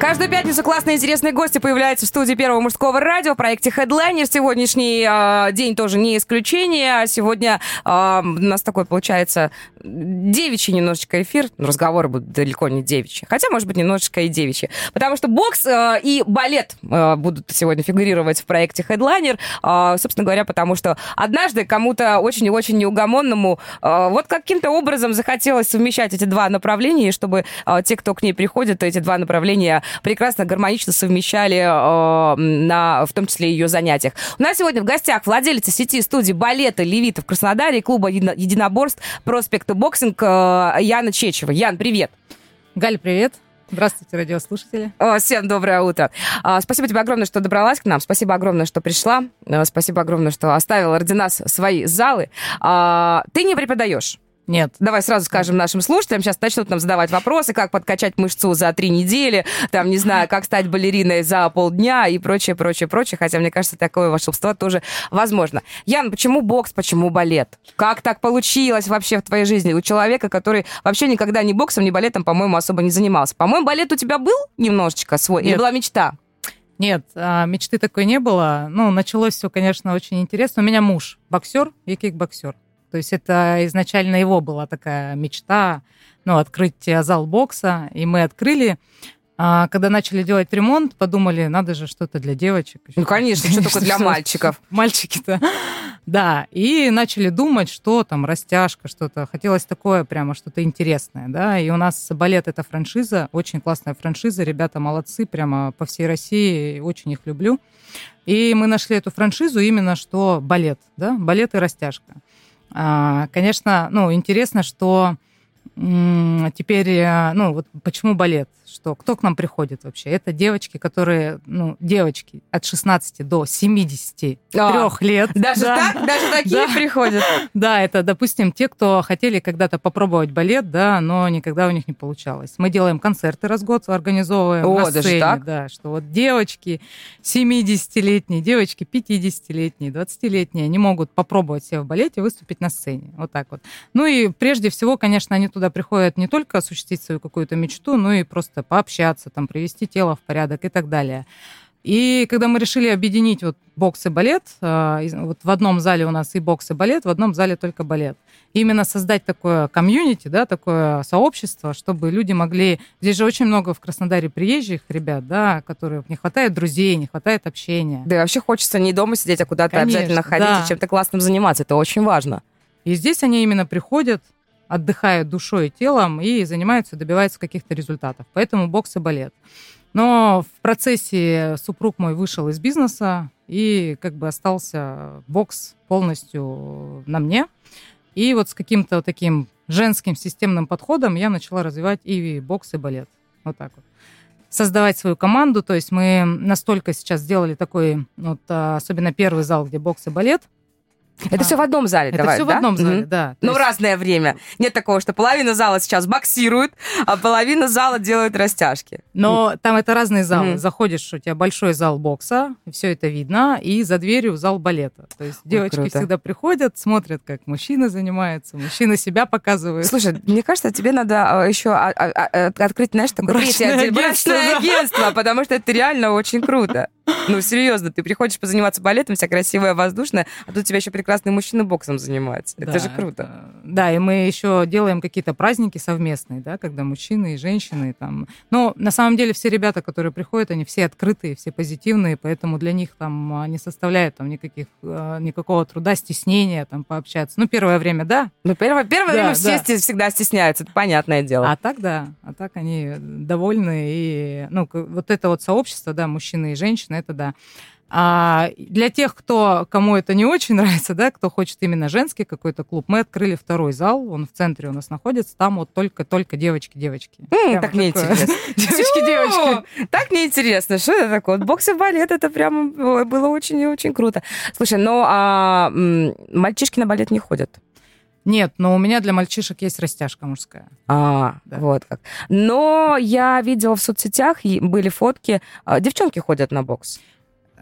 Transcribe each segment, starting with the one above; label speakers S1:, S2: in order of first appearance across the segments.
S1: Каждую пятницу классные интересные гости появляются в студии Первого мужского радио в проекте Headliner. Сегодняшний э, день тоже не исключение. А сегодня э, у нас такой получается девичий немножечко эфир. Разговоры будут далеко не девичьи. Хотя, может быть, немножечко и девичьи. Потому что бокс э, и балет э, будут сегодня фигурировать в проекте Headliner. Э, собственно говоря, потому что однажды кому-то очень и очень неугомонному э, вот каким-то образом захотелось совмещать эти два направления, и чтобы э, те, кто к ней приходит, эти два направления прекрасно гармонично совмещали, э, на, в том числе ее занятиях. У нас сегодня в гостях владелица сети студии балета «Левита» в Краснодаре и клуба единоборств «Проспект Boxing» э, Яна Чечева. Ян, привет!
S2: Галь, привет! Здравствуйте, радиослушатели.
S1: О, всем доброе утро. А, спасибо тебе огромное, что добралась к нам. Спасибо огромное, что пришла. А, спасибо огромное, что оставила ради нас свои залы. А, ты не преподаешь.
S2: Нет.
S1: Давай сразу скажем нашим слушателям, сейчас начнут нам задавать вопросы, как подкачать мышцу за три недели, там, не знаю, как стать балериной за полдня и прочее, прочее, прочее, хотя, мне кажется, такое волшебство тоже возможно. Ян, почему бокс, почему балет? Как так получилось вообще в твоей жизни у человека, который вообще никогда ни боксом, ни балетом, по-моему, особо не занимался? По-моему, балет у тебя был немножечко свой? Нет. Или была мечта?
S2: Нет, а, мечты такой не было. Ну, началось все, конечно, очень интересно. У меня муж боксер и кикбоксер. То есть это изначально его была такая мечта, ну, открыть зал бокса, и мы открыли. А когда начали делать ремонт, подумали, надо же что-то для девочек.
S1: Ну, конечно, что только для мальчиков.
S2: Мальчики-то. Да, и начали думать, что там, растяжка, что-то. Хотелось такое прямо, что-то интересное, да. И у нас балет — это франшиза, очень классная франшиза, ребята молодцы, прямо по всей России, очень их люблю. И мы нашли эту франшизу именно что балет, да, балет и растяжка. А, конечно, ну, интересно, что теперь, э, ну, вот почему балет? Что кто к нам приходит вообще? Это девочки, которые, ну, девочки от 16 до 73 а, лет.
S1: Даже да. так? Даже такие да. приходят?
S2: Да, это, допустим, те, кто хотели когда-то попробовать балет, да, но никогда у них не получалось. Мы делаем концерты раз в год, организовываем О, на сцене, даже так? да, что вот девочки 70-летние, девочки 50-летние, 20-летние, они могут попробовать себя в балете, выступить на сцене. Вот так вот. Ну и прежде всего, конечно, они туда приходят не только осуществить свою какую-то мечту, но и просто пообщаться, там, привести тело в порядок и так далее. И когда мы решили объединить вот бокс и балет, а, вот в одном зале у нас и бокс, и балет, в одном зале только балет. И именно создать такое комьюнити, да, такое сообщество, чтобы люди могли... Здесь же очень много в Краснодаре приезжих ребят, да, которые не хватает друзей, не хватает общения.
S1: Да и вообще хочется не дома сидеть, а куда-то обязательно ходить да. и чем-то классным заниматься. Это очень важно.
S2: И здесь они именно приходят, отдыхают душой и телом и занимаются, добиваются каких-то результатов. Поэтому бокс и балет. Но в процессе супруг мой вышел из бизнеса, и как бы остался бокс полностью на мне. И вот с каким-то таким женским системным подходом я начала развивать и бокс, и балет. Вот так вот. Создавать свою команду, то есть мы настолько сейчас сделали такой, вот, особенно первый зал, где бокс и балет –
S1: это а. все в одном зале,
S2: Это
S1: давай,
S2: все
S1: да?
S2: в одном зале, mm-hmm. да.
S1: Но есть... в разное время. Нет такого, что половина зала сейчас боксирует, а половина зала делает растяжки.
S2: Но mm. там это разные залы. Mm-hmm. Заходишь, у тебя большой зал бокса, все это видно, и за дверью зал балета. То есть девочки Ой, всегда приходят, смотрят, как мужчины занимаются, мужчины себя показывают.
S1: Слушай, мне кажется, тебе надо а, еще а, открыть, знаешь, такое брачное брачное агентство, потому что это реально очень круто. Ну, серьезно, ты приходишь позаниматься балетом, вся красивая, воздушная, а тут тебя еще прекрасный мужчина боксом занимается. Это да, же круто. Это...
S2: Да, и мы еще делаем какие-то праздники совместные, да, когда мужчины и женщины там. Но на самом деле все ребята, которые приходят, они все открытые, все позитивные, поэтому для них там а, не составляет там никаких, а, никакого труда, стеснения там пообщаться. Ну, первое время, да.
S1: Ну, первое, первое да, время да. все всегда стесняются, это понятное дело.
S2: А так, да, а так они довольны. И, ну, вот это вот сообщество, да, мужчины и женщины, это да. А для тех, кто, кому это не очень нравится, да, кто хочет именно женский какой-то клуб, мы открыли второй зал, он в центре у нас находится, там вот только-только девочки-девочки.
S1: Mm, так мне интересно. Девочки-девочки. Так мне интересно, что это такое? Бокс и балет, это прямо было очень и очень круто. Слушай, ну а мальчишки на балет не ходят?
S2: Нет, но у меня для мальчишек есть растяжка мужская.
S1: А, да. вот как. Но я видела в соцсетях, были фотки, а, девчонки ходят на бокс.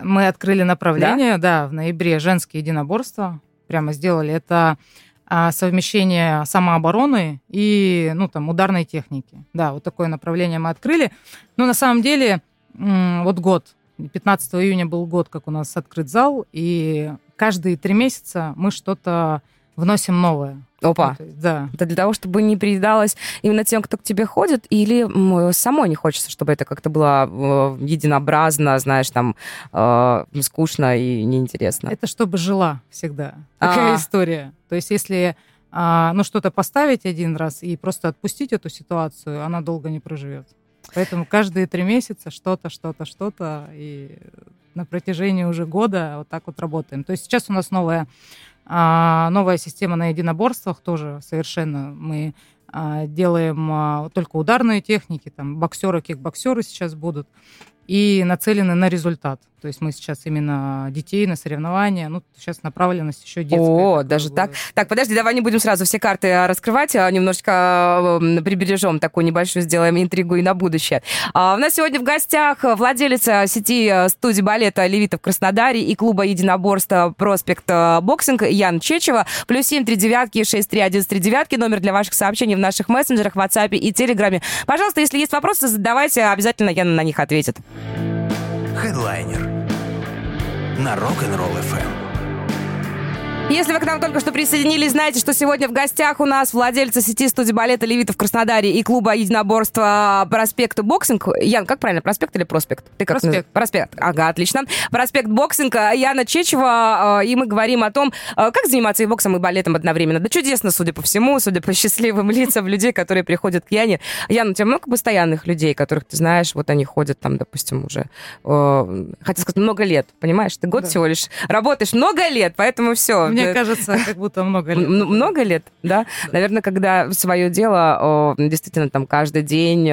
S2: Мы открыли направление, да, да в ноябре женские единоборства. Прямо сделали это а, совмещение самообороны и, ну, там, ударной техники. Да, вот такое направление мы открыли. Но на самом деле, вот год, 15 июня был год, как у нас открыт зал, и каждые три месяца мы что-то вносим новое.
S1: Опа. Ну, да. Это для того, чтобы не передалось именно тем, кто к тебе ходит, или самой не хочется, чтобы это как-то было э, единообразно, знаешь, там, э, скучно и неинтересно?
S2: Это чтобы жила всегда. Такая А-а-а. история. То есть если а, ну, что-то поставить один раз и просто отпустить эту ситуацию, она долго не проживет. Поэтому каждые три месяца что-то, что-то, что-то, и на протяжении уже года вот так вот работаем. То есть сейчас у нас новая а, новая система на единоборствах тоже совершенно мы а, делаем а, только ударные техники, там боксеры, кикбоксеры сейчас будут и нацелены на результат. То есть мы сейчас именно детей на соревнования, ну, сейчас направленность еще детская.
S1: О, даже будет. так. Так, подожди, давай не будем сразу все карты а, раскрывать, а немножечко прибережем такую небольшую, сделаем интригу и на будущее. А, у нас сегодня в гостях владелица сети э, студии балета «Левита» в Краснодаре и клуба единоборства «Проспект Boxing» Ян Чечева. Плюс семь три девятки, шесть три один три девятки. Номер для ваших сообщений в наших мессенджерах, WhatsApp и Телеграме. Пожалуйста, если есть вопросы, задавайте, обязательно Ян на них ответит.
S3: Хедлайнер на Rock'n'Roll FM.
S1: Если вы к нам только что присоединились, знаете, что сегодня в гостях у нас владельца сети студии балета «Левита» в Краснодаре и клуба единоборства «Проспект Boxing». Ян, как правильно, проспект или проспект?
S2: Ты как проспект.
S1: Проспект. Ага, отлично. Проспект Boxing. Яна Чечева. Э, и мы говорим о том, э, как заниматься и боксом, и балетом одновременно. Да чудесно, судя по всему, судя по счастливым лицам людей, которые приходят к Яне. Яна, у тебя много постоянных людей, которых ты знаешь, вот они ходят там, допустим, уже, э, хотел сказать, много лет, понимаешь? Ты год да. всего лишь работаешь много лет, поэтому все.
S2: Мне мне кажется, как будто много лет.
S1: Много лет, да? Наверное, когда свое дело, действительно, там каждый день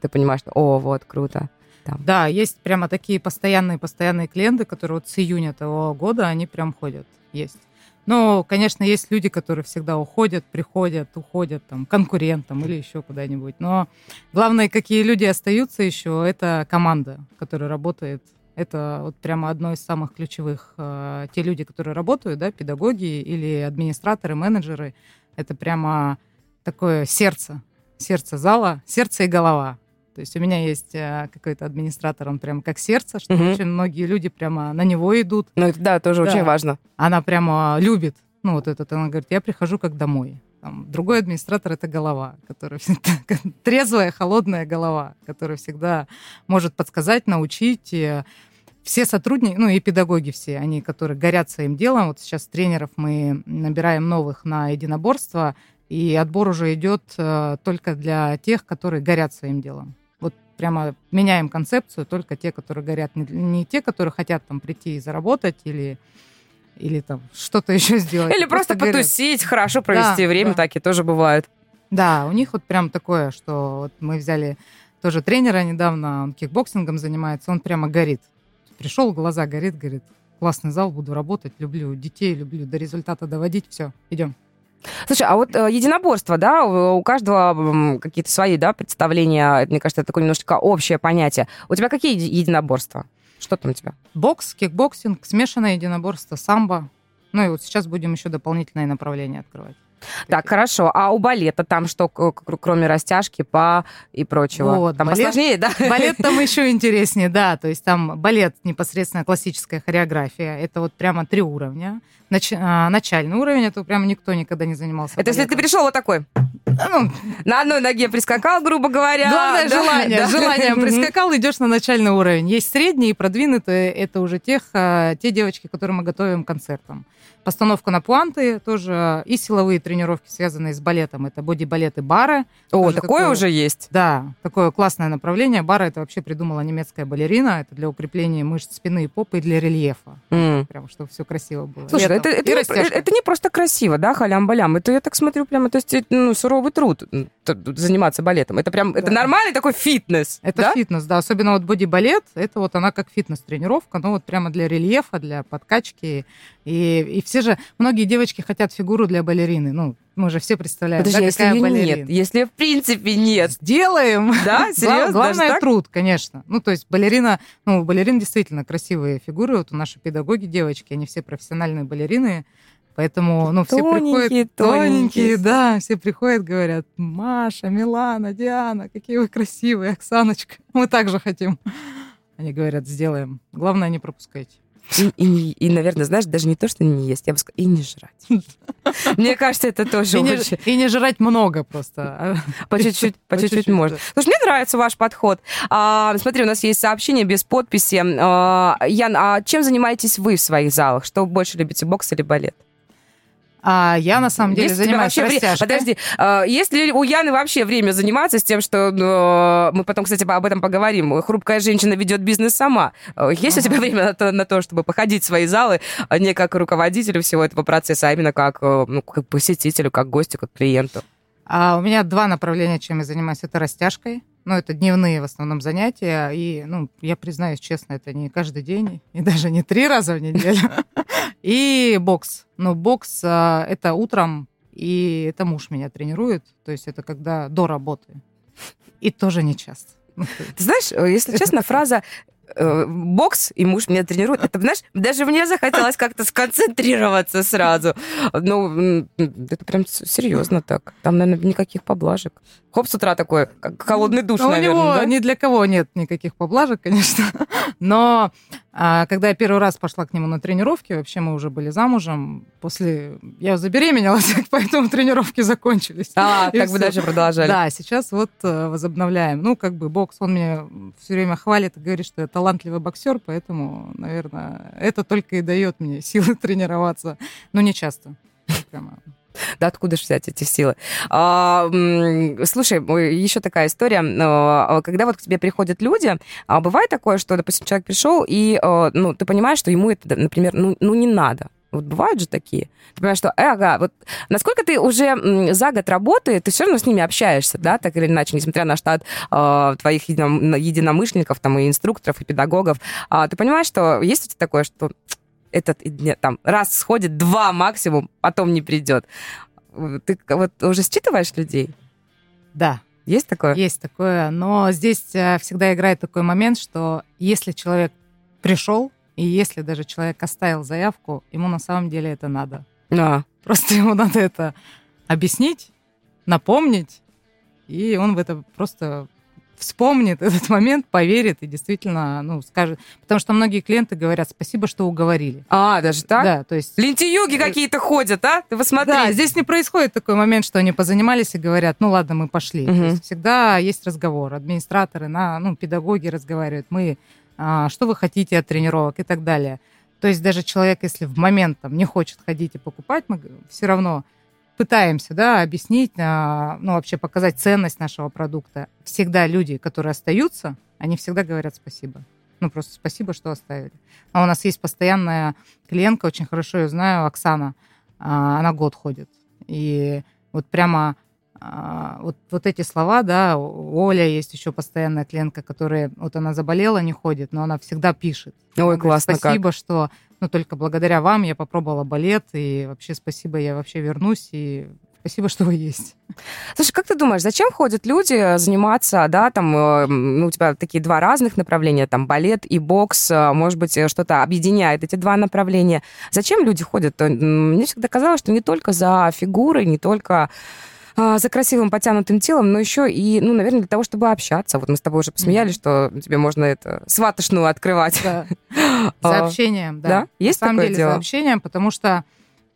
S1: ты понимаешь, что, о, вот, круто.
S2: Там. Да, есть прямо такие постоянные-постоянные клиенты, которые вот с июня того года, они прям ходят, есть. Но, конечно, есть люди, которые всегда уходят, приходят, уходят там конкурентам или еще куда-нибудь. Но главное, какие люди остаются еще, это команда, которая работает это вот прямо одно из самых ключевых. Э, те люди, которые работают, да, педагоги или администраторы, менеджеры, это прямо такое сердце, сердце зала, сердце и голова. То есть у меня есть э, какой-то администратор, он прямо как сердце, что угу. очень многие люди прямо на него идут.
S1: Ну, это, да, тоже да. очень важно.
S2: Она прямо любит, ну, вот этот, она говорит, я прихожу как домой. Там, другой администратор — это голова, которая трезвая, холодная голова, которая всегда может подсказать, научить. И все сотрудники, ну и педагоги все, они, которые горят своим делом. Вот сейчас тренеров мы набираем новых на единоборство, и отбор уже идет э, только для тех, которые горят своим делом. Вот прямо меняем концепцию, только те, которые горят, не, те, которые хотят там прийти и заработать или или там что-то еще сделать.
S1: Или просто, просто потусить, хорошо провести да, время, да. такие тоже бывают.
S2: Да, у них вот прям такое, что вот мы взяли тоже тренера недавно, он кикбоксингом занимается, он прямо горит. Пришел, глаза горит, говорит, классный зал, буду работать, люблю детей, люблю до результата доводить, все, идем.
S1: Слушай, а вот э, единоборство, да, у каждого какие-то свои, да, представления, мне кажется, это такое немножечко общее понятие. У тебя какие единоборства? Что там у тебя?
S2: Бокс, кикбоксинг, смешанное единоборство, самбо. Ну и вот сейчас будем еще дополнительные направления открывать.
S1: Так, хорошо. А у балета там что, кроме растяжки, па и прочего? Вот, там балет, посложнее, да?
S2: Балет там еще интереснее, да. То есть там балет непосредственно классическая хореография. Это вот прямо три уровня. Нач, а, начальный уровень, это прям никто никогда не занимался.
S1: Это балетом. если ты пришел вот такой? Ну, на одной ноге прискакал, грубо говоря.
S2: Главное да, желание. Да. Желание прискакал, идешь на начальный уровень. Есть средний и продвинутый. Это уже тех, а, те девочки, которые мы готовим к концертам постановка на пуанты тоже и силовые тренировки, связанные с балетом. Это боди-балет и бары.
S1: О, такое, такое уже есть?
S2: Да, такое классное направление. Бары это вообще придумала немецкая балерина. Это для укрепления мышц спины и попы и для рельефа. Mm. Прям, чтобы все красиво было.
S1: Слушай, это, это, не, это не просто красиво, да, халям-балям. Это, я так смотрю, прямо, то есть, ну, суровый труд заниматься балетом. Это прям, да. это нормальный такой фитнес,
S2: Это
S1: да?
S2: фитнес, да. Особенно вот боди-балет, это вот она как фитнес-тренировка, но вот прямо для рельефа, для подкачки. И, и все же, многие девочки хотят фигуру для балерины, ну, мы уже все представляем,
S1: Подожди,
S2: да,
S1: если
S2: какая балерина.
S1: нет, если в принципе нет.
S2: Сделаем.
S1: Да, серьезно?
S2: Главное труд, конечно. Ну, то есть балерина, ну, у балерин действительно красивые фигуры. Вот у наши педагоги, девочки, они все профессиональные балерины. Поэтому, ну, все
S1: тоненькие,
S2: приходят... Тоненькие, да, все приходят, говорят, Маша, Милана, Диана, какие вы красивые, Оксаночка. Мы также хотим. Они говорят, сделаем. Главное, не пропускайте.
S1: И, и, и, наверное, знаешь, даже не то, что не есть, я бы сказала, и не жрать. Мне кажется, это тоже
S2: и
S1: очень...
S2: Не, и не жрать много просто.
S1: А по чуть-чуть, по чуть-чуть можно. Слушай, мне нравится ваш подход. А, смотри, у нас есть сообщение без подписи. А, Ян, а чем занимаетесь вы в своих залах? Что больше любите, бокс или балет?
S2: А я на самом деле есть занимаюсь растяжкой.
S1: Подожди, а, есть ли у Яны вообще время заниматься с тем, что ну, мы потом, кстати, об этом поговорим. Хрупкая женщина ведет бизнес сама. А, есть у тебя время на то, на то, чтобы походить в свои залы а не как руководителю всего этого процесса, а именно как, э, ну, как посетителю, как гостю, как клиенту?
S2: А у меня два направления, чем я занимаюсь. Это растяжкой. Ну, это дневные в основном занятия. И, ну, я признаюсь честно, это не каждый день, и даже не три раза в неделю. И бокс. Но бокс а, это утром, и это муж меня тренирует. То есть это когда до работы. И тоже не часто.
S1: Ты знаешь, э, если честно, фраза э, бокс, и муж меня тренирует. Это, знаешь, даже мне захотелось как-то сконцентрироваться сразу. Ну, это прям серьезно так. Там, наверное, никаких поблажек. Хоп, с утра такой, как холодный душ,
S2: Но
S1: наверное,
S2: у него
S1: да?
S2: ни для кого нет никаких поблажек, конечно. Но а, когда я первый раз пошла к нему на тренировки, вообще мы уже были замужем, после... Я забеременела, поэтому тренировки закончились.
S1: А, так вы дальше продолжали.
S2: Да, сейчас вот э, возобновляем. Ну, как бы бокс, он меня все время хвалит и говорит, что я талантливый боксер, поэтому, наверное, это только и дает мне силы тренироваться. Но не часто. Прямо
S1: да откуда же взять эти силы? А, слушай, еще такая история. А, когда вот к тебе приходят люди, а бывает такое, что, допустим, человек пришел, и а, ну, ты понимаешь, что ему это, например, ну, ну не надо. Вот бывают же такие. Ты понимаешь, что, э, ага, вот насколько ты уже за год работы, ты все равно с ними общаешься, да, так или иначе, несмотря на штат э, твоих единомышленников, там, и инструкторов, и педагогов, э, ты понимаешь, что есть у тебя такое, что этот там раз сходит, два максимум, потом не придет. Ты вот уже считываешь людей?
S2: Да.
S1: Есть такое?
S2: Есть такое, но здесь э, всегда играет такой момент, что если человек пришел, и если даже человек оставил заявку, ему на самом деле это надо.
S1: А.
S2: Просто ему надо это объяснить, напомнить, и он в это просто вспомнит этот момент, поверит и действительно, ну, скажет. Потому что многие клиенты говорят, спасибо, что уговорили.
S1: А, даже так?
S2: Да, то есть...
S1: Лентиюги какие-то ходят, а? Ты посмотри.
S2: Да, здесь не происходит такой момент, что они позанимались и говорят, ну, ладно, мы пошли. Угу. То есть всегда есть разговор. Администраторы, на, ну, педагоги разговаривают. Мы, что вы хотите от тренировок и так далее. То есть даже человек, если в момент там не хочет ходить и покупать, мы все равно пытаемся да, объяснить, а, ну, вообще показать ценность нашего продукта. Всегда люди, которые остаются, они всегда говорят спасибо. Ну, просто спасибо, что оставили. А у нас есть постоянная клиентка, очень хорошо ее знаю, Оксана. А, она год ходит. И вот прямо а, вот, вот эти слова, да, Оля есть еще постоянная клиентка, которая, вот она заболела, не ходит, но она всегда пишет.
S1: Ой,
S2: она
S1: классно
S2: говорит, Спасибо,
S1: как.
S2: что ну, только благодаря вам я попробовала балет, и вообще спасибо, я вообще вернусь, и Спасибо, что вы есть.
S1: Слушай, как ты думаешь, зачем ходят люди заниматься, да, там, э, ну, у тебя такие два разных направления, там, балет и бокс, э, может быть, э, что-то объединяет эти два направления. Зачем люди ходят? Мне всегда казалось, что не только за фигурой, не только а, за красивым потянутым телом, но еще и, ну, наверное, для того, чтобы общаться. Вот мы с тобой уже посмеялись, что тебе можно это сватошную открывать.
S2: Да. За общением, да.
S1: Да? Есть
S2: На самом
S1: такое
S2: деле
S1: дело?
S2: за общением, потому что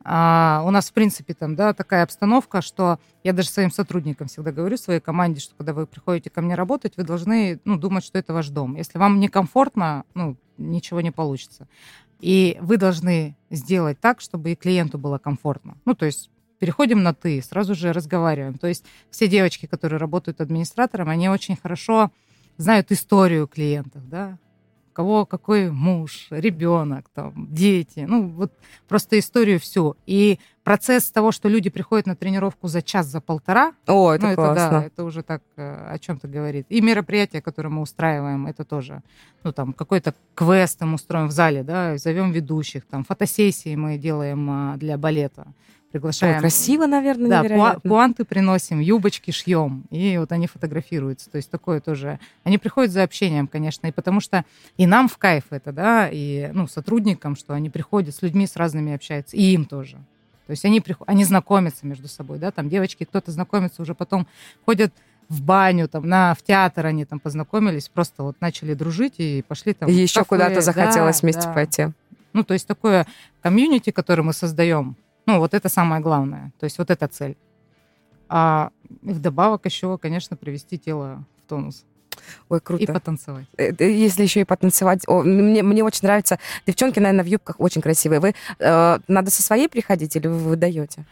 S2: а, у нас, в принципе, там, да, такая обстановка, что я даже своим сотрудникам всегда говорю, своей команде, что когда вы приходите ко мне работать, вы должны, ну, думать, что это ваш дом. Если вам некомфортно, ну, ничего не получится. И вы должны сделать так, чтобы и клиенту было комфортно. Ну, то есть переходим на «ты», сразу же разговариваем. То есть все девочки, которые работают администратором, они очень хорошо знают историю клиентов, да, кого какой муж, ребенок, там, дети, ну вот просто историю всю. И процесс того, что люди приходят на тренировку за час, за полтора,
S1: О, это
S2: ну,
S1: классно.
S2: это да, это уже так э, о чем-то говорит. И мероприятия, которые мы устраиваем, это тоже, ну там какой-то квест мы устроим в зале, да, зовем ведущих, там фотосессии мы делаем а, для балета. Приглашаем. Ой,
S1: красиво, наверное,
S2: Да, невероятно. пуанты приносим, юбочки шьем, и вот они фотографируются. То есть такое тоже. Они приходят за общением, конечно, и потому что и нам в кайф это, да, и ну, сотрудникам, что они приходят с людьми, с разными общаются, и им тоже. То есть они, приход... они знакомятся между собой, да, там девочки, кто-то знакомится, уже потом ходят в баню, там, на, в театр они там познакомились, просто вот начали дружить и пошли там. И
S1: еще куда-то захотелось да, вместе да. пойти.
S2: Ну, то есть такое комьюнити, которое мы создаем, ну, вот это самое главное. То есть вот эта цель. А вдобавок еще, конечно, привести тело в тонус.
S1: Ой, круто.
S2: И потанцевать.
S1: Э, э, если еще и потанцевать. О, мне, мне очень нравится. Девчонки, наверное, в юбках очень красивые. Вы э, надо со своей приходить или вы выдаете?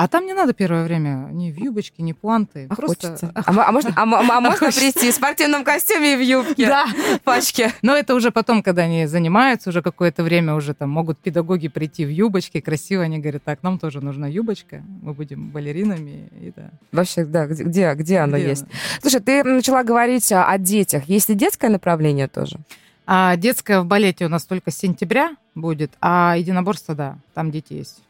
S2: А там не надо первое время ни в юбочке, ни пуанты.
S1: А Просто... хочется. А, а, можно, а, а, а можно прийти в спортивном костюме и в юбке?
S2: Да.
S1: Пачке.
S2: Но это уже потом, когда они занимаются, уже какое-то время уже там могут педагоги прийти в юбочке, красиво, они говорят, так, нам тоже нужна юбочка, мы будем балеринами. И да.
S1: Вообще, да, где, где оно где есть? Слушай, ты начала говорить о детях. Есть ли детское направление тоже?
S2: А детское в балете у нас только с сентября будет, а единоборство, да, там дети есть.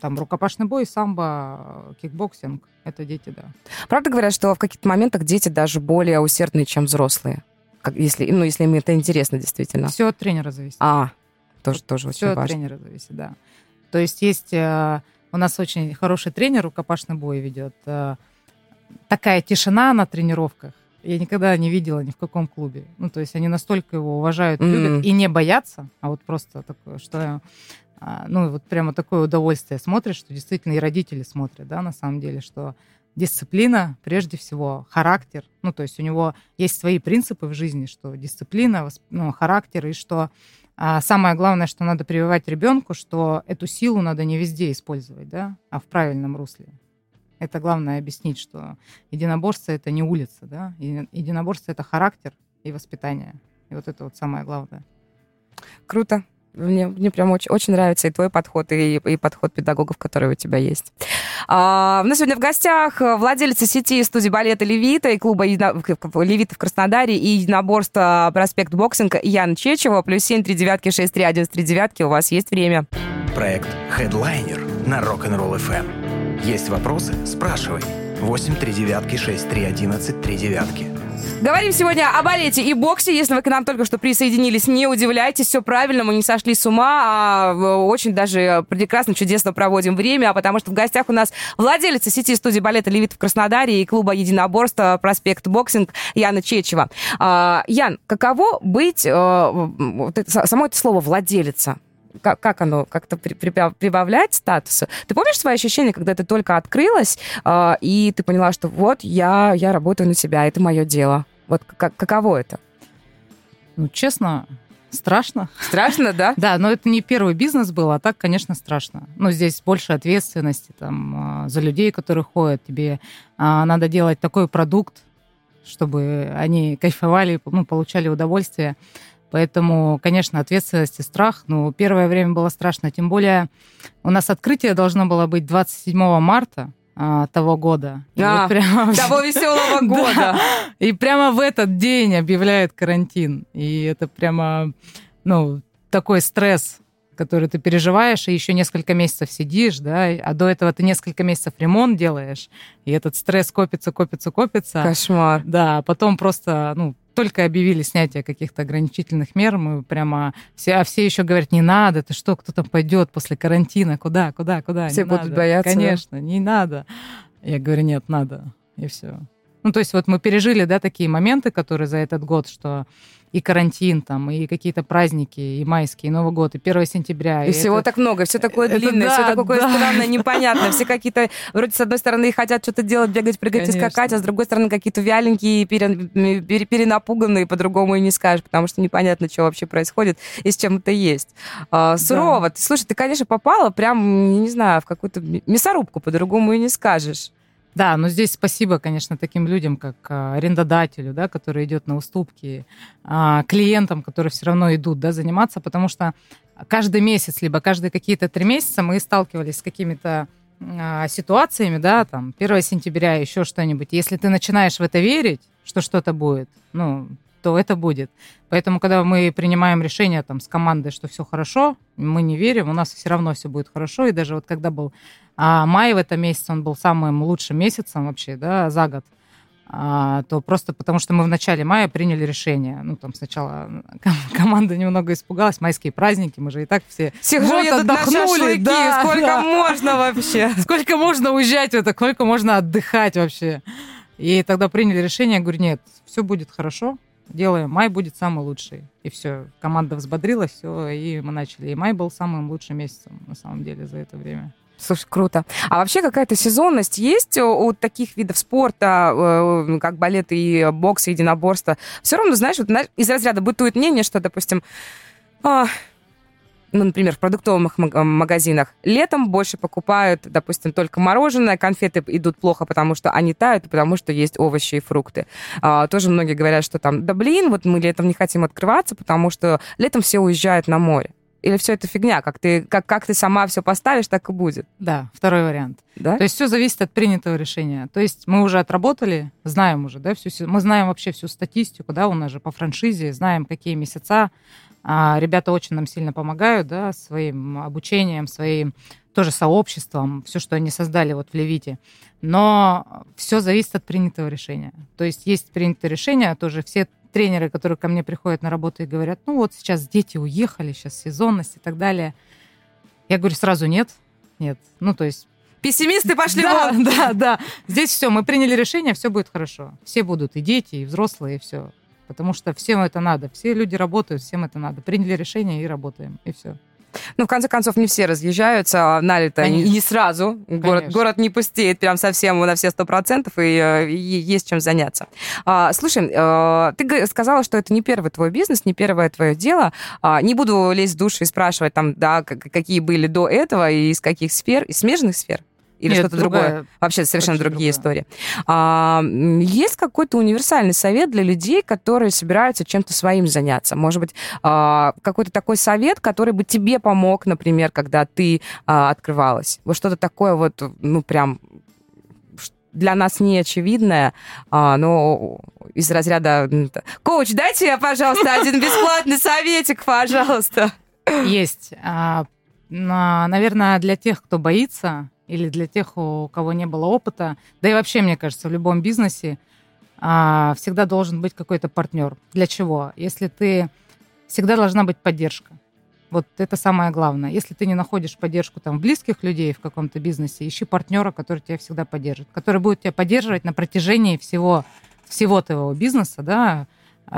S2: Там рукопашный бой, самбо, кикбоксинг. Это дети, да.
S1: Правда говорят, что в каких-то моментах дети даже более усердные, чем взрослые? Как, если, ну, если им это интересно, действительно.
S2: Все от тренера зависит.
S1: А, тоже, тоже
S2: Все
S1: очень важно.
S2: от тренера зависит, да. То есть есть... Э, у нас очень хороший тренер рукопашный бой ведет. Э, такая тишина на тренировках. Я никогда не видела ни в каком клубе. Ну, то есть они настолько его уважают, мм, любят и не боятся, а вот просто такое, что ну, вот прямо такое удовольствие смотришь, что действительно и родители смотрят, да, на самом деле, что дисциплина, прежде всего, характер, ну, то есть у него есть свои принципы в жизни, что дисциплина, ну, характер, и что а самое главное, что надо прививать ребенку, что эту силу надо не везде использовать, да, а в правильном русле. Это главное объяснить, что единоборство — это не улица, да, единоборство — это характер и воспитание. И вот это вот самое главное.
S1: Круто. Мне, мне прям очень, очень нравится и твой подход, и, и подход педагогов, которые у тебя есть. А, у нас сегодня в гостях владелица сети студии балета «Левита» и клуба «Левита» в Краснодаре и единоборства «Проспект Boxing» Яна Чечева. Плюс семь три девятки шесть три один три девятки. У вас есть время.
S3: Проект Headliner на Rock'n'Roll FM. Есть вопросы? Спрашивай. 8 3 девятки 6 3 11 3 девятки.
S1: Говорим сегодня о балете и боксе. Если вы к нам только что присоединились, не удивляйтесь, все правильно, мы не сошли с ума, а э, очень даже прекрасно, чудесно проводим время, потому что в гостях у нас владелица сети студии балета «Левита» в Краснодаре и клуба единоборства «Проспект Boxing» Яна Чечева. А, Ян, каково быть, э, само это слово «владелица»? Как, как оно как-то при, при, прибавляет статусу. Ты помнишь свои ощущения, когда ты только открылась, э, и ты поняла, что вот я, я работаю на себя, это мое дело? Вот как, каково это?
S2: Ну, честно, Страшно.
S1: Страшно, да?
S2: Да, но это не первый бизнес был, а так, конечно, страшно. Ну, здесь больше ответственности там, а, за людей, которые ходят. Тебе а, надо делать такой продукт, чтобы они кайфовали, ну, получали удовольствие. Поэтому, конечно, ответственность и страх. Ну, первое время было страшно. Тем более у нас открытие должно было быть 27 марта а, того года.
S1: а, вот прямо... Того веселого года. Да.
S2: И прямо в этот день объявляют карантин. И это прямо, ну, такой стресс который ты переживаешь, и еще несколько месяцев сидишь, да, а до этого ты несколько месяцев ремонт делаешь, и этот стресс копится, копится, копится.
S1: Кошмар.
S2: Да, потом просто, ну, только объявили снятие каких-то ограничительных мер, мы прямо все, а все еще говорят, не надо, ты что, кто там пойдет после карантина, куда, куда, куда?
S1: Все
S2: не
S1: будут
S2: надо.
S1: бояться.
S2: Конечно, да? не надо. Я говорю, нет, надо, и все. Ну, то есть вот мы пережили, да, такие моменты, которые за этот год, что и карантин там, и какие-то праздники, и майские, и Новый год, и 1 сентября.
S1: И, и всего так много, все такое это длинное, да, все такое да. странное, непонятное. Все какие-то, вроде, с одной стороны, хотят что-то делать, бегать, прыгать Конечно. и скакать, а с другой стороны, какие-то вяленькие, перенапуганные, по-другому и не скажешь, потому что непонятно, что вообще происходит и с чем это есть. А, сурово. Да. Слушай, ты, конечно, попала прям, не знаю, в какую-то мясорубку, по-другому и не скажешь.
S2: Да, но здесь спасибо, конечно, таким людям, как а, арендодателю, да, который идет на уступки, а, клиентам, которые все равно идут да, заниматься, потому что каждый месяц, либо каждые какие-то три месяца мы сталкивались с какими-то а, ситуациями, да, там, 1 сентября, еще что-нибудь. Если ты начинаешь в это верить, что что-то будет, ну, то то это будет. Поэтому, когда мы принимаем решение там, с командой, что все хорошо, мы не верим, у нас все равно все будет хорошо. И даже вот когда был а, май в этом месяце, он был самым лучшим месяцем вообще да, за год а, то просто потому, что мы в начале мая приняли решение. Ну, там сначала команда немного испугалась, майские праздники, мы же и так все
S1: Всех год же отдохнули. Да, сколько да. можно вообще?
S2: Сколько можно уезжать это, сколько можно отдыхать вообще? И тогда приняли решение, говорю, нет, все будет хорошо, делаем, май будет самый лучший. И все, команда взбодрилась, все, и мы начали. И май был самым лучшим месяцем, на самом деле, за это время.
S1: Слушай, круто. А вообще какая-то сезонность есть у таких видов спорта, э, как балет и бокс, и единоборство? Все равно, знаешь, вот из разряда бытует мнение, что, допустим, а, ну, например, в продуктовых магазинах летом больше покупают, допустим, только мороженое, конфеты идут плохо, потому что они тают, потому что есть овощи и фрукты. А, тоже многие говорят, что там, да блин, вот мы летом не хотим открываться, потому что летом все уезжают на море. Или все это фигня? Как ты, как, как ты сама все поставишь, так и будет?
S2: Да, второй вариант. Да? То есть все зависит от принятого решения. То есть мы уже отработали, знаем уже, да, всю, мы знаем вообще всю статистику, да, у нас же по франшизе, знаем, какие месяца. А, ребята очень нам сильно помогают, да, своим обучением, своим тоже сообществом, все, что они создали вот в Левите. Но все зависит от принятого решения. То есть есть принятое решение, тоже все тренеры, которые ко мне приходят на работу и говорят, ну вот сейчас дети уехали, сейчас сезонность и так далее. Я говорю сразу нет, нет. Ну то есть
S1: Пессимисты пошли
S2: да, вон. Да, да. Здесь все, мы приняли решение, все будет хорошо. Все будут, и дети, и взрослые, и все. Потому что всем это надо. Все люди работают, всем это надо. Приняли решение и работаем, и все.
S1: Ну, в конце концов, не все разъезжаются на лето, и не сразу. Город, город не пустеет прям совсем на все сто процентов, и, э, и есть чем заняться. А, слушай, а, ты сказала, что это не первый твой бизнес, не первое твое дело. А, не буду лезть в душу и спрашивать, там, да, какие были до этого и из каких сфер, из смежных сфер. Или что-то другое? Вообще совершенно другие другая. истории. А, есть какой-то универсальный совет для людей, которые собираются чем-то своим заняться? Может быть, а, какой-то такой совет, который бы тебе помог, например, когда ты а, открывалась? Вот что-то такое вот, ну, прям для нас не очевидное, а, но из разряда «Коуч, дайте, пожалуйста, один бесплатный советик, пожалуйста».
S2: Есть. А, наверное, для тех, кто боится, или для тех, у кого не было опыта, да и вообще, мне кажется, в любом бизнесе а, всегда должен быть какой-то партнер. Для чего? Если ты... Всегда должна быть поддержка. Вот это самое главное. Если ты не находишь поддержку там близких людей в каком-то бизнесе, ищи партнера, который тебя всегда поддержит, который будет тебя поддерживать на протяжении всего, всего твоего бизнеса, да,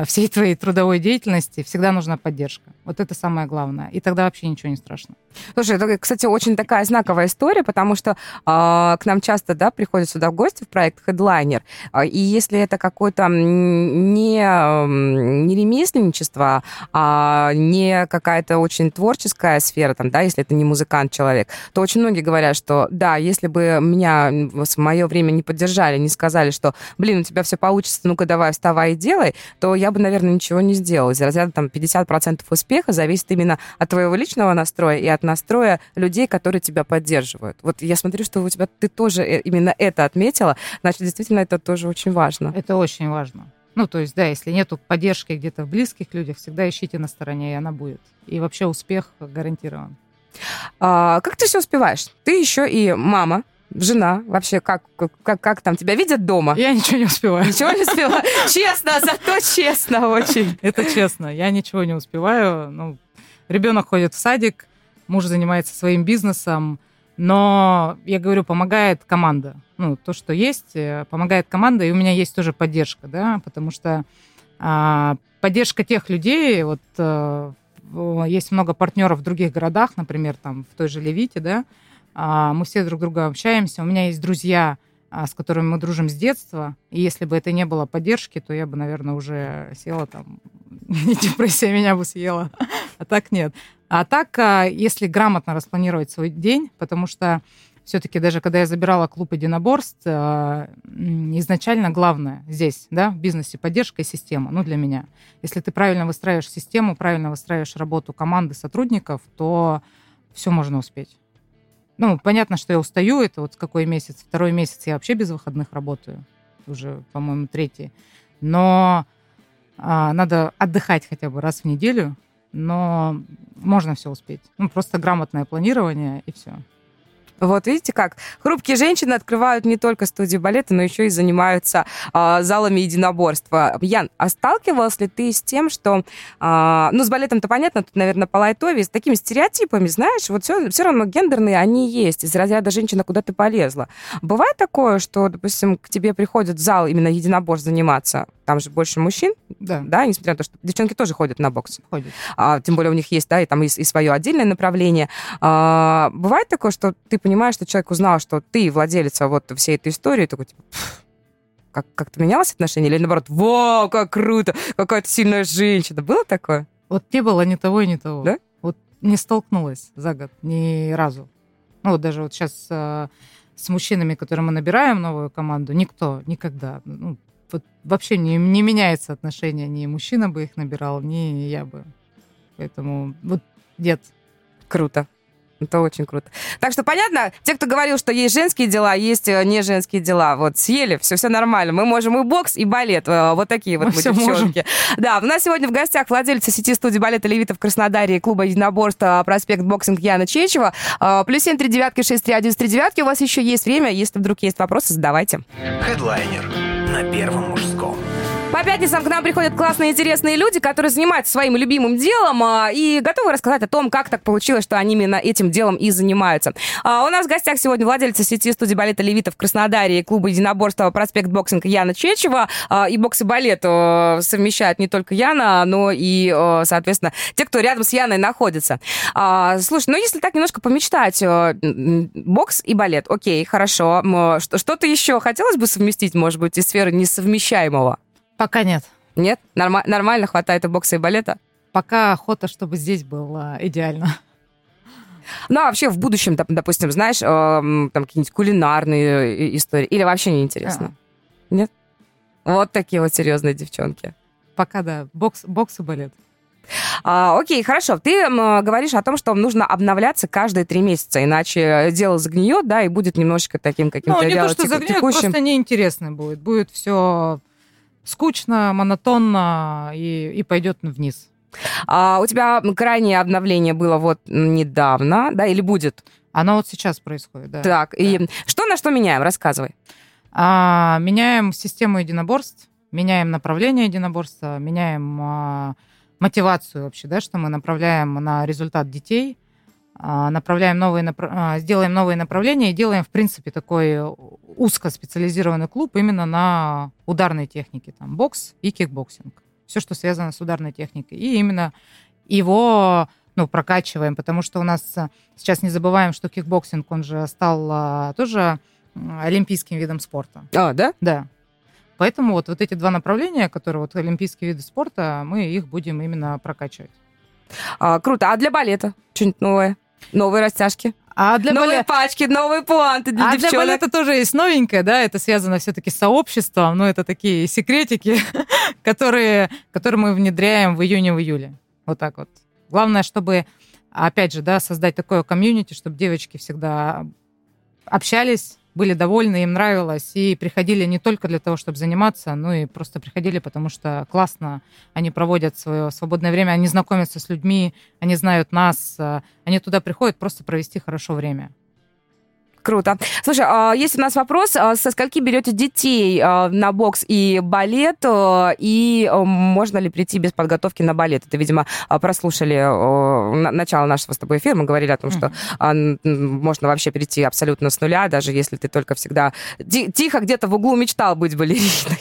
S2: всей твоей трудовой деятельности всегда нужна поддержка. Вот это самое главное. И тогда вообще ничего не страшно.
S1: Слушай, это, кстати, очень такая знаковая история, потому что э, к нам часто да, приходят сюда в гости в проект Headliner. Э, и если это какое-то не, не ремесленничество, а не какая-то очень творческая сфера, там, да, если это не музыкант человек, то очень многие говорят, что да, если бы меня в мое время не поддержали, не сказали, что, блин, у тебя все получится, ну-ка давай, вставай и делай, то я бы, наверное, ничего не сделала. Из разряда там 50% успеха зависит именно от твоего личного настроя и от настроя людей, которые тебя поддерживают. Вот я смотрю, что у тебя ты тоже э, именно это отметила, значит, действительно, это тоже очень важно.
S2: Это очень важно. Ну, то есть, да, если нету поддержки где-то в близких людях, всегда ищите на стороне, и она будет. И вообще успех гарантирован.
S1: А, как ты все успеваешь? Ты еще и мама, жена, вообще как, как, как там тебя видят дома?
S2: Я ничего не успеваю.
S1: Ничего не успеваю? Честно, зато честно очень.
S2: Это честно, я ничего не успеваю. Ну, ребенок ходит в садик, муж занимается своим бизнесом, но, я говорю, помогает команда. Ну, то, что есть, э, помогает команда, и у меня есть тоже поддержка, да, потому что а, поддержка тех людей, вот а, есть много партнеров в других городах, например, там в той же Левите, да, мы все друг друга общаемся. У меня есть друзья, а, с которыми мы дружим с детства. И если бы это не было поддержки, то я бы, наверное, уже села там, и депрессия меня бы съела. А так нет. А так, а, если грамотно распланировать свой день, потому что все-таки даже когда я забирала клуб единоборств, изначально главное здесь, да, в бизнесе поддержка и система, ну, для меня. Если ты правильно выстраиваешь систему, правильно выстраиваешь работу команды сотрудников, то все можно успеть. Ну, понятно, что я устаю, это вот какой месяц. Второй месяц я вообще без выходных работаю. Уже, по-моему, третий. Но А, надо отдыхать хотя бы раз в неделю, но можно все успеть. Ну, просто грамотное планирование и все.
S1: Вот видите как? Хрупкие женщины открывают не только студию балета, но еще и занимаются э, залами единоборства. Ян, а сталкивалась ли ты с тем, что... Э, ну, с балетом-то понятно, тут, наверное, по лайтове, с такими стереотипами, знаешь, вот все, все равно гендерные они есть. Из разряда женщина, куда ты полезла. Бывает такое, что, допустим, к тебе приходит в зал именно единоборств заниматься, там же больше мужчин, да, да несмотря на то, что девчонки тоже ходят на бокс.
S2: Ходят.
S1: А, тем более у них есть, да, и там и, и свое отдельное направление. А, бывает такое, что ты понимаешь, что человек узнал, что ты владелица вот всей этой истории, такой, типа, как, как-то менялось отношение? Или наоборот, вау, как круто, какая-то сильная женщина. Было такое?
S2: Вот не было ни того, ни того.
S1: Да?
S2: Вот не столкнулась за год ни разу. Ну, вот даже вот сейчас э, с мужчинами, которые мы набираем новую команду, никто никогда, ну, вот вообще не, не меняется отношение. Ни мужчина бы их набирал, ни я бы. Поэтому вот нет.
S1: Круто. Это очень круто. Так что понятно, те, кто говорил, что есть женские дела, есть э, не женские дела. Вот съели, все, все нормально. Мы можем и бокс, и балет. Э, вот такие вот мы, мы девчонки. Можем. Да, у нас сегодня в гостях владельца сети студии балета Левита в Краснодаре и клуба единоборства Проспект Boxing Яна Чечева. Э, плюс семь три девятки шесть три один три девятки. У вас еще есть время. Если вдруг есть вопросы, задавайте.
S3: Хедлайнер на первом мужском.
S1: По пятницам к нам приходят классные, интересные люди, которые занимаются своим любимым делом а, и готовы рассказать о том, как так получилось, что они именно этим делом и занимаются. А, у нас в гостях сегодня владельцы сети студии балета «Левита» в Краснодаре и клуба единоборства «Проспект Boxing» Яна Чечева. А, и бокс и балет а, совмещают не только Яна, но и, а, соответственно, те, кто рядом с Яной находится. А, слушай, ну если так немножко помечтать, а, бокс и балет, окей, хорошо. Что-то еще хотелось бы совместить, может быть, из сферы несовмещаемого?
S2: Пока нет.
S1: Нет? Норма- нормально хватает и бокса, и балета?
S2: Пока охота, чтобы здесь было идеально.
S1: Ну, а вообще в будущем, допустим, знаешь, э, там какие-нибудь кулинарные э, истории, или вообще не интересно? А. Нет? Вот такие вот серьезные девчонки.
S2: Пока да, бокс, бокс и балет.
S1: А, окей, хорошо. Ты м, говоришь о том, что нужно обновляться каждые три месяца, иначе дело загниет, да, и будет немножечко таким каким-то
S2: ну, не то, что загниет, текущим. просто неинтересно будет. Будет все скучно, монотонно и, и пойдет вниз.
S1: А у тебя крайнее обновление было вот недавно, да, или будет?
S2: Оно вот сейчас происходит, да.
S1: Так, да. и что на что меняем? Рассказывай.
S2: А, меняем систему единоборств, меняем направление единоборства, меняем а, мотивацию вообще, да, что мы направляем на результат детей – направляем новые, а, сделаем новые направления и делаем, в принципе, такой узкоспециализированный клуб именно на ударной технике, там, бокс и кикбоксинг. Все, что связано с ударной техникой. И именно его ну, прокачиваем, потому что у нас а, сейчас не забываем, что кикбоксинг, он же стал тоже олимпийским видом спорта.
S1: А, да?
S2: Да. Поэтому вот, вот эти два направления, которые вот олимпийские виды спорта, мы их будем именно прокачивать.
S1: А, круто. А для балета что-нибудь новое? Новые растяжки.
S2: А для
S1: новые балет... пачки, новые пуанты для а девчонок.
S2: для балета тоже есть новенькое, да, это связано все-таки с сообществом, но это такие секретики, которые, которые мы внедряем в июне, в июле. Вот так вот. Главное, чтобы, опять же, да, создать такое комьюнити, чтобы девочки всегда общались, были довольны, им нравилось, и приходили не только для того, чтобы заниматься, но и просто приходили, потому что классно они проводят свое свободное время, они знакомятся с людьми, они знают нас, э, они туда приходят просто провести хорошо время.
S1: Круто. Слушай, а, есть у нас вопрос, а, со скольки берете детей а, на бокс и балет, и можно ли прийти без подготовки на балет? Это, видимо, прослушали начало нашего с тобой эфира, мы говорили о том, что можно вообще прийти абсолютно с нуля, даже если ты только всегда тихо где-то в углу мечтал быть балериной.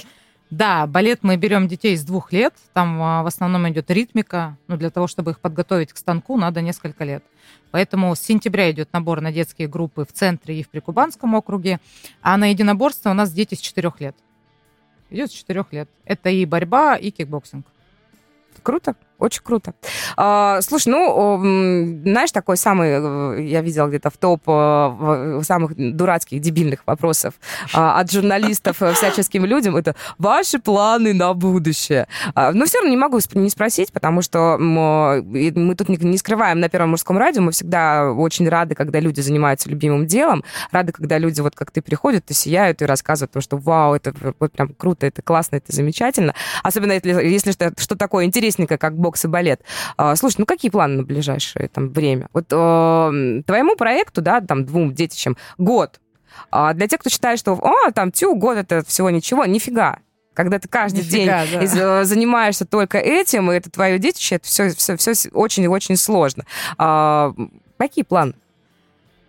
S2: Да, балет мы берем детей с двух лет. Там в основном идет ритмика. Но для того, чтобы их подготовить к станку, надо несколько лет. Поэтому с сентября идет набор на детские группы в центре и в Прикубанском округе. А на единоборство у нас дети с 4 лет. Идет с 4 лет. Это и борьба, и кикбоксинг.
S1: Круто. Очень круто. А, слушай, ну, знаешь, такой самый, э, я видела где-то в топ э, самых дурацких, дебильных вопросов а, от журналистов э, всяческим людям, это ваши планы на будущее. А, но все равно не могу не спросить, потому что мы тут не скрываем на Первом мужском радио, мы всегда очень рады, когда люди занимаются любимым делом, рады, когда люди, вот как ты, приходят и сияют, и рассказывают, то, что вау, это вот прям круто, это классно, это замечательно. Особенно если, если что, что такое интересненькое, как бокс и балет. А, слушай, ну какие планы на ближайшее там время? Вот э, твоему проекту, да, там двум детищам год. А для тех, кто считает, что, а, там, тю, год это всего ничего, нифига когда ты каждый Нифига, день да. из, э, занимаешься только этим, и это твое детище, это все, все, все очень-очень сложно. А, какие планы?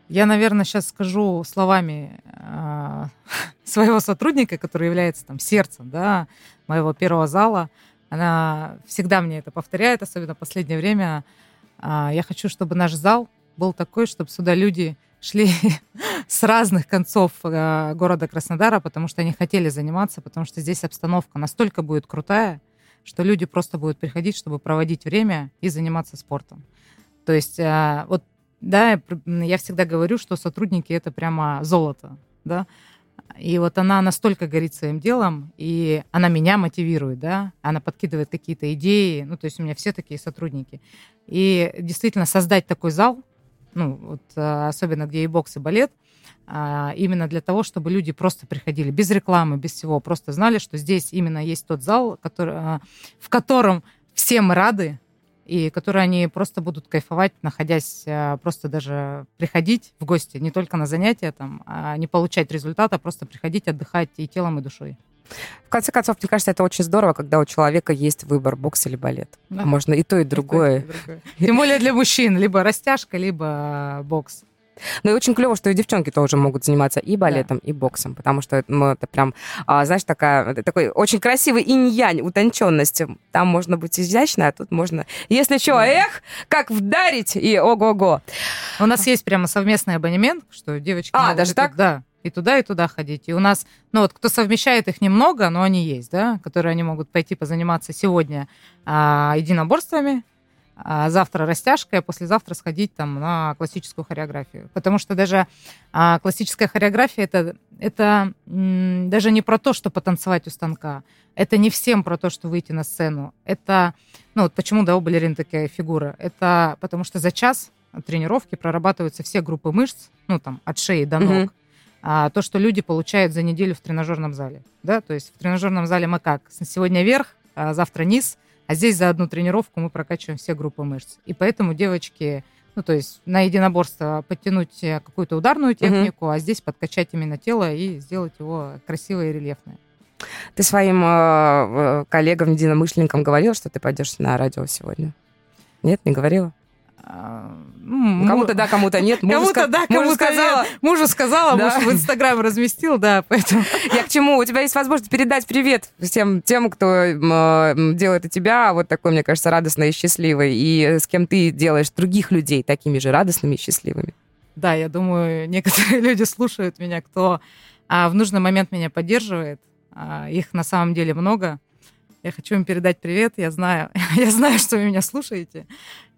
S2: Я, наверное, сейчас скажу словами э, своего сотрудника, который является там сердцем да, моего первого зала. Она всегда мне это повторяет, особенно в последнее время. А, я хочу, чтобы наш зал был такой, чтобы сюда люди шли с разных концов а, города Краснодара, потому что они хотели заниматься, потому что здесь обстановка настолько будет крутая, что люди просто будут приходить, чтобы проводить время и заниматься спортом. То есть а, вот да, я всегда говорю, что сотрудники это прямо золото, да, и вот она настолько горит своим делом, и она меня мотивирует, да, она подкидывает какие-то идеи, ну, то есть у меня все такие сотрудники. И действительно создать такой зал, ну, вот а, особенно где и бокс, и балет, а, именно для того, чтобы люди просто приходили без рекламы, без всего, просто знали, что здесь именно есть тот зал, который, а, в котором всем рады, и которые они просто будут кайфовать, находясь, а, просто даже приходить в гости, не только на занятия, там, а не получать результата, а просто приходить, отдыхать и телом, и душой.
S1: В конце концов, мне кажется, это очень здорово, когда у человека есть выбор бокс или балет. Да. Можно и то, и другое. И то, и другое.
S2: Тем более для мужчин, либо растяжка, либо бокс.
S1: Ну и очень клево, что и девчонки тоже могут заниматься и балетом, да. и боксом, потому что ну, это прям, а, знаешь, такая, такой очень красивый инь-янь, утонченность. Там можно быть изящной, а тут можно, если что, да. эх, как вдарить, и ого-го.
S2: У нас есть прямо совместный абонемент, что девочки...
S1: А, даже так?
S2: Да, и туда, и туда ходить. И у нас, ну вот, кто совмещает их немного, но они есть, да, которые они могут пойти позаниматься сегодня а, единоборствами, завтра растяжка, а послезавтра сходить там на классическую хореографию. Потому что даже а, классическая хореография это, это м, даже не про то, что потанцевать у станка. Это не всем про то, что выйти на сцену. Это, ну вот почему, да, у балерин такая фигура. Это потому что за час тренировки прорабатываются все группы мышц, ну там от шеи до ног. Mm-hmm. А то, что люди получают за неделю в тренажерном зале. Да? То есть в тренажерном зале мы как? Сегодня вверх, а завтра низ – а здесь за одну тренировку мы прокачиваем все группы мышц. И поэтому девочки, ну, то есть на единоборство подтянуть э, какую-то ударную технику, угу. а здесь подкачать именно тело и сделать его красивое и рельефное.
S1: Ты своим э, коллегам, единомышленникам говорил, что ты пойдешь на радио сегодня? Нет, не говорила? А, кому-то да, кому-то нет.
S2: Мужу кому-то да, кому-то сказала. Нет. Мужу сказала, да. муж в Инстаграм разместил, да, поэтому...
S1: Я к чему? У тебя есть возможность передать привет всем тем, кто делает и тебя вот такой, мне кажется, радостной и счастливой, и с кем ты делаешь других людей такими же радостными и счастливыми.
S2: Да, я думаю, некоторые люди слушают меня, кто а, в нужный момент меня поддерживает. А, их на самом деле много. Я хочу им передать привет. Я знаю, я знаю, что вы меня слушаете.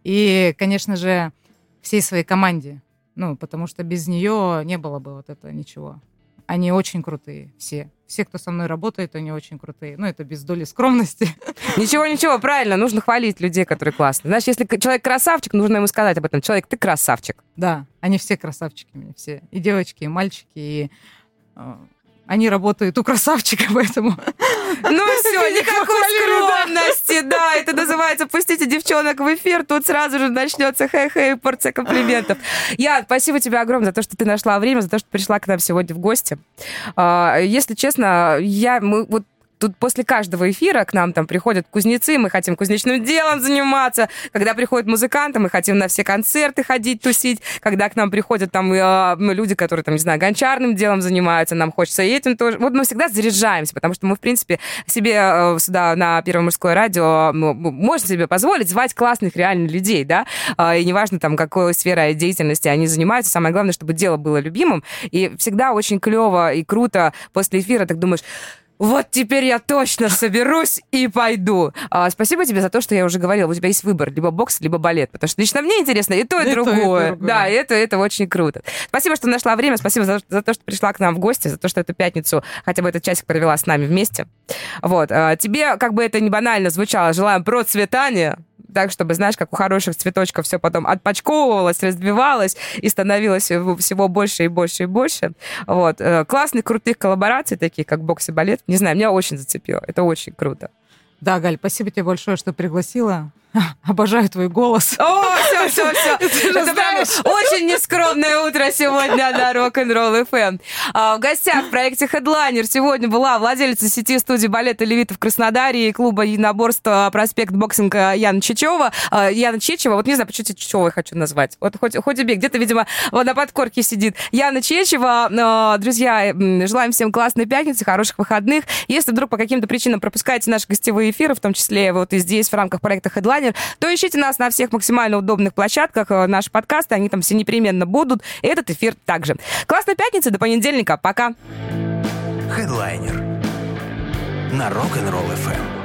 S2: И, конечно же, всей своей команде. Ну, потому что без нее не было бы вот этого ничего. Они очень крутые, все. Все, кто со мной работает, они очень крутые. Ну, это без доли скромности.
S1: Ничего, ничего, правильно. Нужно хвалить людей, которые классные. Знаешь, если человек красавчик, нужно ему сказать об этом. Человек, ты красавчик.
S2: Да, они все красавчики мне, все. И девочки, и мальчики, и э, они работают у красавчика, поэтому...
S1: Ну все, никакой скромности, да, это называется «Пустите девчонок в эфир», тут сразу же начнется хэй-хэй, порция комплиментов. Я спасибо тебе огромное за то, что ты нашла время, за то, что пришла к нам сегодня в гости. А, если честно, я, мы вот Тут после каждого эфира к нам там приходят кузнецы, мы хотим кузнечным делом заниматься. Когда приходят музыканты, мы хотим на все концерты ходить, тусить. Когда к нам приходят там э, люди, которые, там, не знаю, гончарным делом занимаются, нам хочется этим тоже. Вот мы всегда заряжаемся, потому что мы, в принципе, себе э, сюда на Первое мужское радио можем себе позволить звать классных реально людей, да, э, и неважно там, какой сферой деятельности они занимаются, самое главное, чтобы дело было любимым. И всегда очень клево и круто после эфира так думаешь, вот теперь я точно соберусь и пойду. А, спасибо тебе за то, что я уже говорила, у тебя есть выбор, либо бокс, либо балет, потому что лично мне интересно и то, и, и другое. То, и другое. Да, это, это очень круто. Спасибо, что нашла время, спасибо за, за то, что пришла к нам в гости, за то, что эту пятницу хотя бы этот часик провела с нами вместе. Вот. А, тебе, как бы это не банально звучало, желаем процветания, так, чтобы, знаешь, как у хороших цветочков все потом отпочковывалось, разбивалось и становилось всего больше и больше и больше. Вот. Э, классных, крутых коллабораций, таких как бокс и балет, не знаю, меня очень зацепило. Это очень круто.
S2: Да, Галь, спасибо тебе большое, что пригласила. Обожаю твой голос.
S1: О, все, все, все. Это прям очень нескромное утро сегодня на Rock'n'Roll FM. А, в гостях в проекте Headliner сегодня была владелица сети студии балета Левита в Краснодаре и клуба единоборства проспект боксинга Яна Чечева. А, Яна Чечева, вот не знаю, почему Чечева я хочу назвать. Вот хоть, хоть убей, где-то, видимо, на подкорке сидит. Яна Чечева. А, друзья, желаем всем классной пятницы, хороших выходных. Если вдруг по каким-то причинам пропускаете наши гостевые эфиры, в том числе вот и здесь в рамках проекта Headliner, планер, то ищите нас на всех максимально удобных площадках. Э, наши подкасты, они там все непременно будут. И этот эфир также. Классной пятницы, до понедельника. Пока.
S3: Хедлайнер на Rock'n'Roll FM.